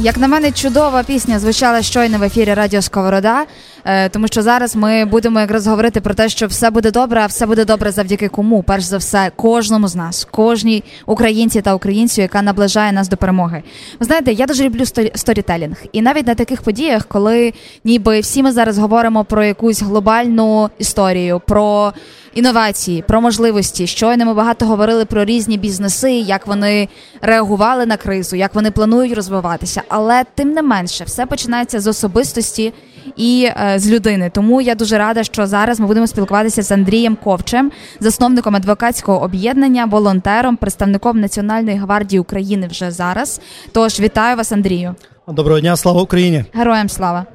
Як на мене, чудова пісня звучала щойно в ефірі Радіо Сковорода, е, тому що зараз ми будемо якраз говорити про те, що все буде добре, а все буде добре завдяки кому. Перш за все, кожному з нас, кожній українці та українцю, яка наближає нас до перемоги. Ви знаєте, я дуже люблю сторітелінг. І навіть на таких подіях, коли ніби всі ми зараз говоримо про якусь глобальну історію, про інновації, про можливості. Щойно ми багато говорили про різні бізнеси, як вони реагували на кризу, як вони планують розвиватися. Але тим не менше, все починається з особистості і е, з людини. Тому я дуже рада, що зараз ми будемо спілкуватися з Андрієм Ковчем, засновником адвокатського об'єднання, волонтером, представником Національної гвардії України вже зараз. Тож вітаю вас, Андрію. Доброго дня, слава Україні! Героям слава!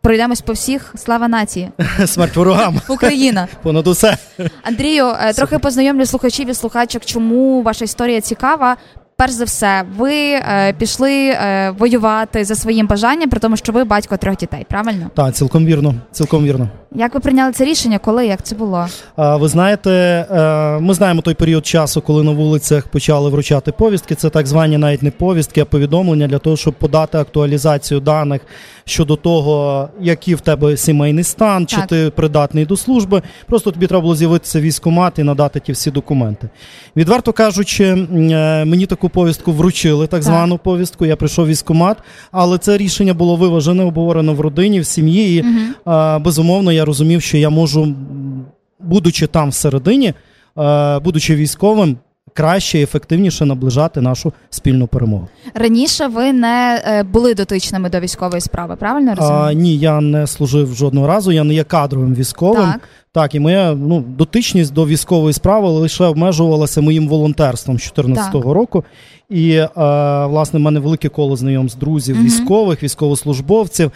Пройдемось по всіх слава нації. Смерть ворогам. Україна. Понад усе. Андрію, е, трохи познайомлю слухачів і слухачок, чому ваша історія цікава. Перш за все, ви е, пішли е, воювати за своїм бажанням, при тому, що ви батько трьох дітей, правильно? Так, цілком вірно. Цілком вірно. Як ви прийняли це рішення? Коли як це було? Ви знаєте, е, ми знаємо той період часу, коли на вулицях почали вручати повістки. Це так звані навіть не повістки, а повідомлення для того, щоб подати актуалізацію даних щодо того, який в тебе сімейний стан, чи ти придатний до служби. Просто тобі треба було з'явитися військомат і надати ті всі документи. Відверто кажучи, е, мені таку повістку вручили, так звану повістку. Я прийшов військомат, але це рішення було виважене, обговорено в родині, в сім'ї. І угу. безумовно, я розумів, що я можу, будучи там всередині, будучи військовим, краще і ефективніше наближати нашу спільну перемогу. Раніше ви не е, були дотичними до військової справи, правильно розумію? А, Ні, я не служив жодного разу. Я не є кадровим військовим. Так. Так, і моя ну дотичність до військової справи лише обмежувалася моїм волонтерством з 2014 року. І е, власне в мене велике коло знайомств друзів, угу. військових, військовослужбовців.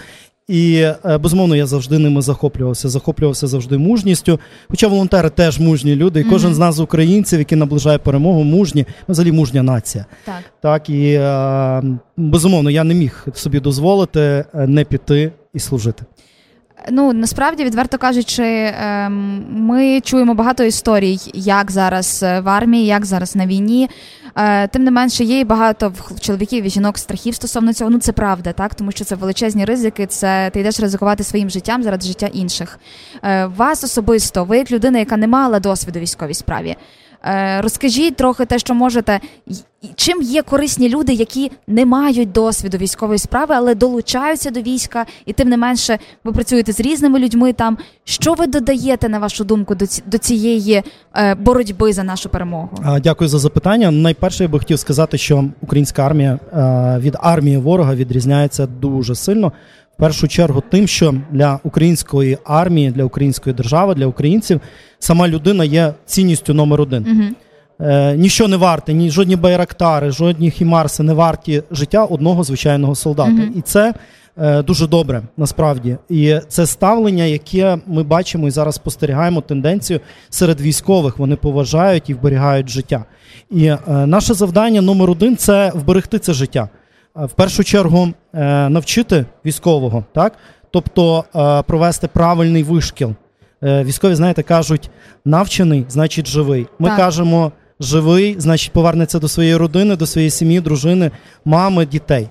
І е, безумовно я завжди ними захоплювався. Захоплювався завжди мужністю. Хоча волонтери теж мужні люди, і кожен mm-hmm. з нас українців, який наближає перемогу, мужні, взагалі мужня нація. Так Так і е, безумовно я не міг собі дозволити е, не піти і служити. Ну насправді, відверто кажучи, ем, ми чуємо багато історій, як зараз в армії, як зараз на війні. Е, тим не менше, є і багато чоловіків і жінок страхів стосовно цього. Ну це правда, так тому що це величезні ризики. Це ти йдеш ризикувати своїм життям заради життя інших. Е, вас особисто, ви як людина, яка не мала досвіду військовій справі. Е, розкажіть трохи те, що можете. Чим є корисні люди, які не мають досвіду військової справи, але долучаються до війська, і тим не менше ви працюєте з різними людьми там. Що ви додаєте на вашу думку до цієї е, боротьби за нашу перемогу? Дякую за запитання. Найперше я би хотів сказати, що українська армія е, від армії ворога відрізняється дуже сильно В першу чергу тим, що для української армії, для української держави, для українців сама людина є цінністю номер один. Угу. Е, Ніщо не варте, ні жодні байрактари, жодні хімарси не варті життя одного звичайного солдата. Угу. І це е, дуже добре насправді. І це ставлення, яке ми бачимо і зараз спостерігаємо тенденцію серед військових. Вони поважають і вберігають життя. І е, наше завдання номер один це вберегти це життя в першу чергу е, навчити військового, так тобто е, провести правильний вишкіл. Е, військові, знаєте, кажуть, навчений, значить живий. Ми так. кажемо живий, значить, повернеться до своєї родини, до своєї сім'ї, дружини, мами, дітей.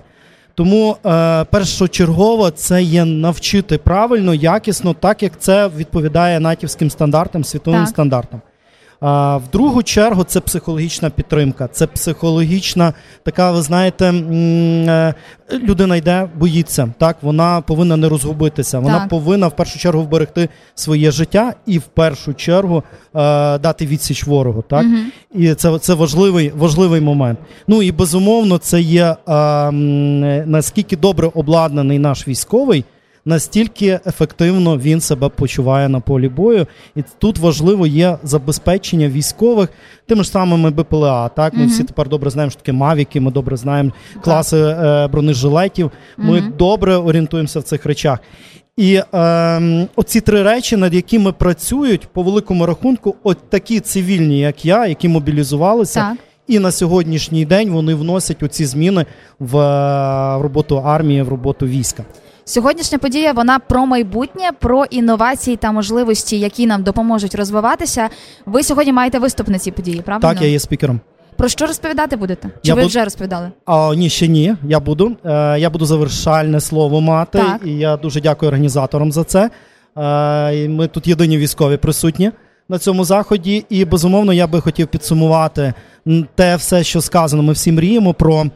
Тому е, першочергово це є навчити правильно, якісно, так як це відповідає натівським стандартам, світовим так. стандартам. В другу чергу це психологічна підтримка, це психологічна така, ви знаєте, е, людина йде, боїться. Так, вона повинна не розгубитися. Вона так. повинна в першу чергу вберегти своє життя і в першу чергу е, дати відсіч ворогу. Так угу. і це це важливий важливий момент. Ну і безумовно, це є е, наскільки добре обладнаний наш військовий настільки ефективно він себе почуває на полі бою, і тут важливо є забезпечення військових тими ж самими БПЛА. Так, ми mm всі тепер добре знаємо, що таке мавіки. Ми добре знаємо класи е, бронежилетів. Ми mm добре орієнтуємося в цих речах. І е, оці три речі, над якими працюють по великому рахунку, от такі цивільні, як я, які мобілізувалися. Так. І на сьогоднішній день вони вносять оці зміни в роботу армії, в роботу війська. Сьогоднішня подія вона про майбутнє, про інновації та можливості, які нам допоможуть розвиватися. Ви сьогодні маєте виступ на цій події, правда? Так, я є спікером. Про що розповідати будете? Чи Я ви буд- вже розповідали? А, ні, ще ні. Я буду. Е, я буду завершальне слово мати. Так. І я дуже дякую організаторам за це. Е, ми тут єдині військові присутні на цьому заході. І безумовно, я би хотів підсумувати те все, що сказано. Ми всі мріємо про.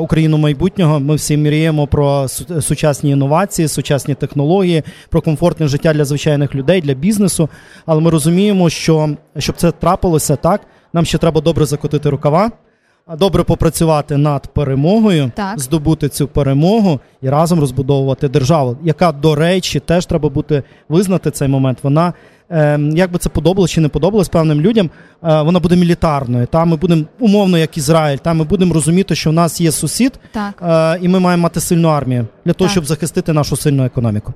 Україну майбутнього ми всі мріємо про сучасні інновації, сучасні технології, про комфортне життя для звичайних людей, для бізнесу. Але ми розуміємо, що щоб це трапилося так, нам ще треба добре закотити рукава, добре попрацювати над перемогою, Так. здобути цю перемогу і разом розбудовувати державу, яка, до речі, теж треба бути визнати цей момент. Вона, як би це подобалось чи не подобалось певним людям, е, вона буде мілітарною. Та ми будемо умовно, як Ізраїль, та ми будемо розуміти, що в нас є сусід, Так. е, і ми маємо мати сильну армію для того, Так. щоб захистити нашу сильну економіку.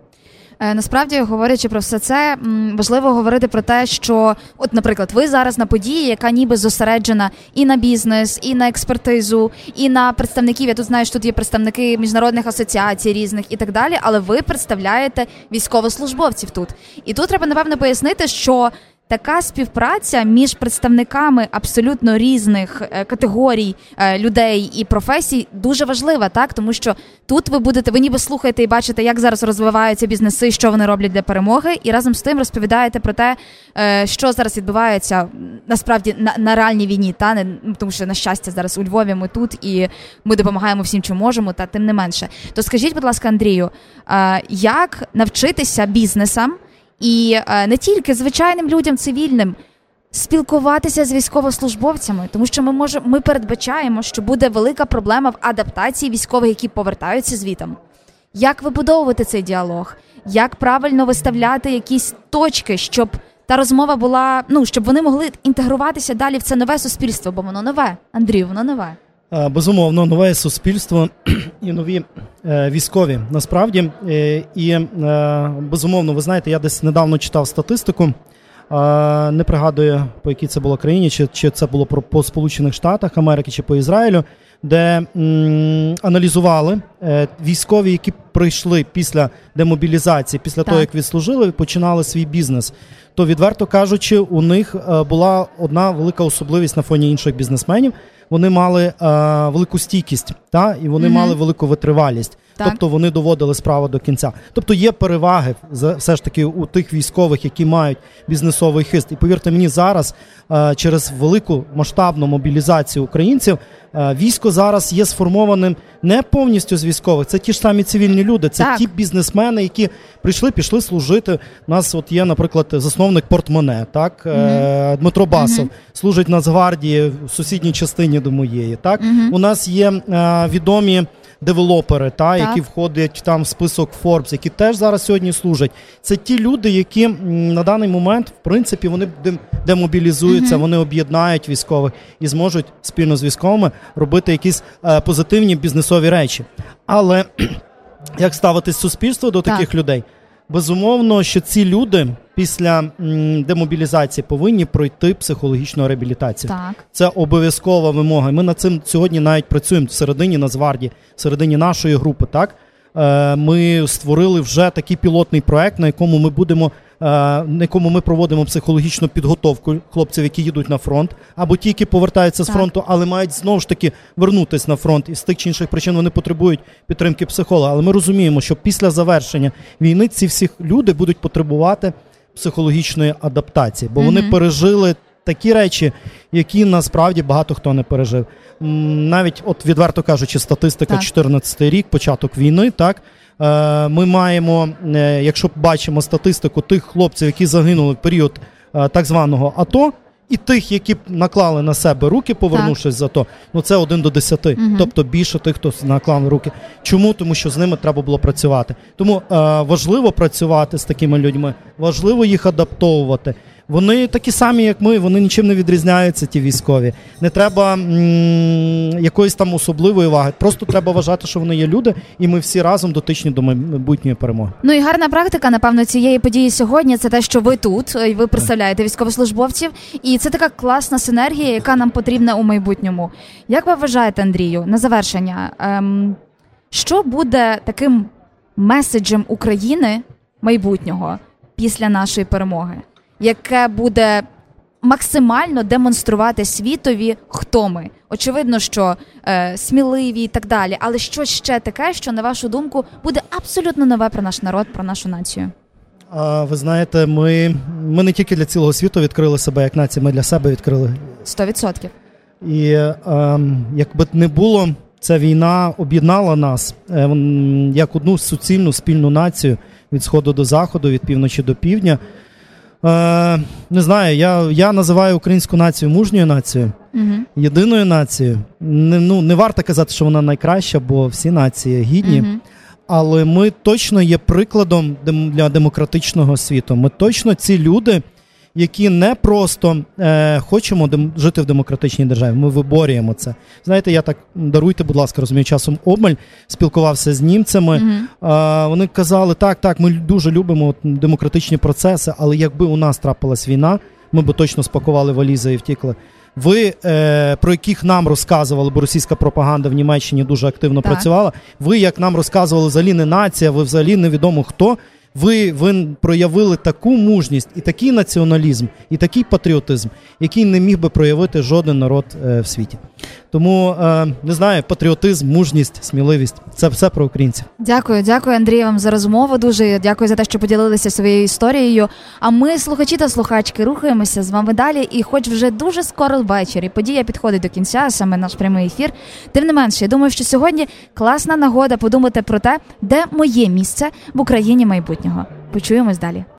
Е, Насправді, говорячи про все це, важливо говорити про те, що, от, наприклад, ви зараз на події, яка ніби зосереджена і на бізнес, і на експертизу, і на представників. Я тут знаю, що тут є представники міжнародних асоціацій різних і так далі. Але ви представляєте військовослужбовців тут. І тут треба напевно пояснити, що. Така співпраця між представниками абсолютно різних е, категорій е, людей і професій дуже важлива, так тому що тут ви будете, ви ніби слухаєте і бачите, як зараз розвиваються бізнеси, що вони роблять для перемоги, і разом з тим розповідаєте про те, е, що зараз відбувається насправді на, на реальній війні, та не тому, що на щастя зараз у Львові ми тут і ми допомагаємо всім, чим можемо, та тим не менше. То скажіть, будь ласка, Андрію, як навчитися бізнесам? І е, не тільки звичайним людям, цивільним, спілкуватися з військовослужбовцями, тому що ми можемо, ми передбачаємо, що буде велика проблема в адаптації військових, які повертаються звітом. Як вибудовувати цей діалог? Як правильно виставляти якісь точки, щоб та розмова була, ну щоб вони могли інтегруватися далі в це нове суспільство, бо воно нове. Андрію, воно нове. Е, Безумовно, нове суспільство і нові е, військові. Насправді, Е, і безумовно, ви знаєте, я десь недавно читав статистику. Не пригадую, по якій це було країні, чи, чи це було про по Сполучених Штатах Америки, чи по Ізраїлю, де м, аналізували військові, які прийшли після демобілізації, після Так. того як відслужили, починали свій бізнес. То відверто кажучи, у них була одна велика особливість на фоні інших бізнесменів. Вони мали е, велику стійкість, та і вони Мгм. мали велику витривалість. Так. Тобто вони доводили справу до кінця. Тобто є переваги все ж таки у тих військових, які мають бізнесовий хист. І повірте мені, зараз е, через велику масштабну мобілізацію українців е, військо зараз є сформованим не повністю з військових. Це ті ж самі цивільні люди, це Так. ті бізнесмени, які прийшли, пішли служити. У нас от є, наприклад, засновник портмоне, так е, Дмитро Басов Мгм. служить Нацгвардії в сусідній частині до моєї. Так Мгм. у нас є е, відомі девелопери, та Так. які входять там в список Forbes, які теж зараз сьогодні служать. Це ті люди, які на даний момент, в принципі, вони дем- демобілізуються, вони об'єднають військових і зможуть спільно з військовими робити якісь е, позитивні бізнесові речі. Але як ставитись суспільство до таких Так. людей? Безумовно, що ці люди після демобілізації повинні пройти психологічну реабілітацію. Так. Це обов'язкова вимога. Ми над цим сьогодні навіть працюємо всередині Нацгвардії, всередині нашої групи. Так ми створили вже такий пілотний проект, на якому ми будемо. е, На якому ми проводимо психологічну підготовку хлопців, які їдуть на фронт, або ті, які повертаються з Так. фронту, але мають знову ж таки вернутися на фронт, і з тих чи інших причин вони потребують підтримки психолога. Але ми розуміємо, що після завершення війни ці всі люди будуть потребувати психологічної адаптації, бо вони пережили такі речі, які насправді багато хто не пережив. Навіть, от відверто кажучи, статистика Так. 14 рік, початок війни, так. е, Ми маємо, е, якщо бачимо статистику тих хлопців, які загинули в період е, так званого АТО, і тих, які наклали на себе руки, повернувшись з АТО, ну це один до десяти. Мгм. Тобто більше тих, хто наклав руки. Чому? Тому що з ними треба було працювати. Тому е, важливо працювати з такими людьми, важливо їх адаптовувати. Вони такі самі, як ми, вони нічим не відрізняються, ті військові. Не треба м- якоїсь там особливої уваги. Просто треба вважати, що вони є люди, і ми всі разом дотичні до майбутньої перемоги. Ну і гарна практика, напевно, цієї події сьогодні це те, що ви тут, і ви представляєте військовослужбовців, і це така класна синергія, яка нам потрібна у майбутньому. Як ви вважаєте, Андрію, на завершення, ем, що буде таким меседжем України майбутнього після нашої перемоги? Яке буде максимально демонструвати світові, хто ми. Очевидно, що е, сміливі і так далі, але що ще таке, що на вашу думку буде абсолютно нове про наш народ, про нашу націю? А ви знаєте, ми, ми не тільки для цілого світу відкрили себе як нація, ми для себе відкрили. 100%. І е, якби не було, ця війна об'єднала нас е, як одну суцільну спільну націю від сходу до заходу, від півночі до півдня. Е, не знаю, я, я називаю українську націю мужньою нацією, Угу. єдиною нацією. Не, ну, не варто казати, що вона найкраща, бо всі нації гідні. Угу. Але ми точно є прикладом для демократичного світу. Ми точно ці люди, які не просто е, хочемо дем- жити в демократичній державі. Ми виборюємо це. Знаєте, я так даруйте, будь ласка, розумію, часом обмаль спілкувався з німцями. Угу. А, вони казали, так, так, ми дуже любимо демократичні процеси, але якби у нас трапилась війна, ми би точно спакували валізи і втікли. Ви, е, про яких нам розказували, бо російська пропаганда в Німеччині дуже активно Так. працювала. Ви, як нам розказували, взагалі не нація, ви взагалі невідомо хто. Ви, ви проявили таку мужність і такий націоналізм, і такий патріотизм, який не міг би проявити жоден народ е, в світі. Тому е, не знаю, патріотизм, мужність, сміливість це все про українців. Дякую, дякую, Андрій, вам за розмову. Дуже дякую за те, що поділилися своєю історією. А ми, слухачі та слухачки, рухаємося з вами далі. І, хоч вже дуже скоро ввечері, подія підходить до кінця, саме наш прямий ефір. Тим не менше, я думаю, що сьогодні класна нагода подумати про те, де моє місце в Україні майбутнього. Почуємось далі.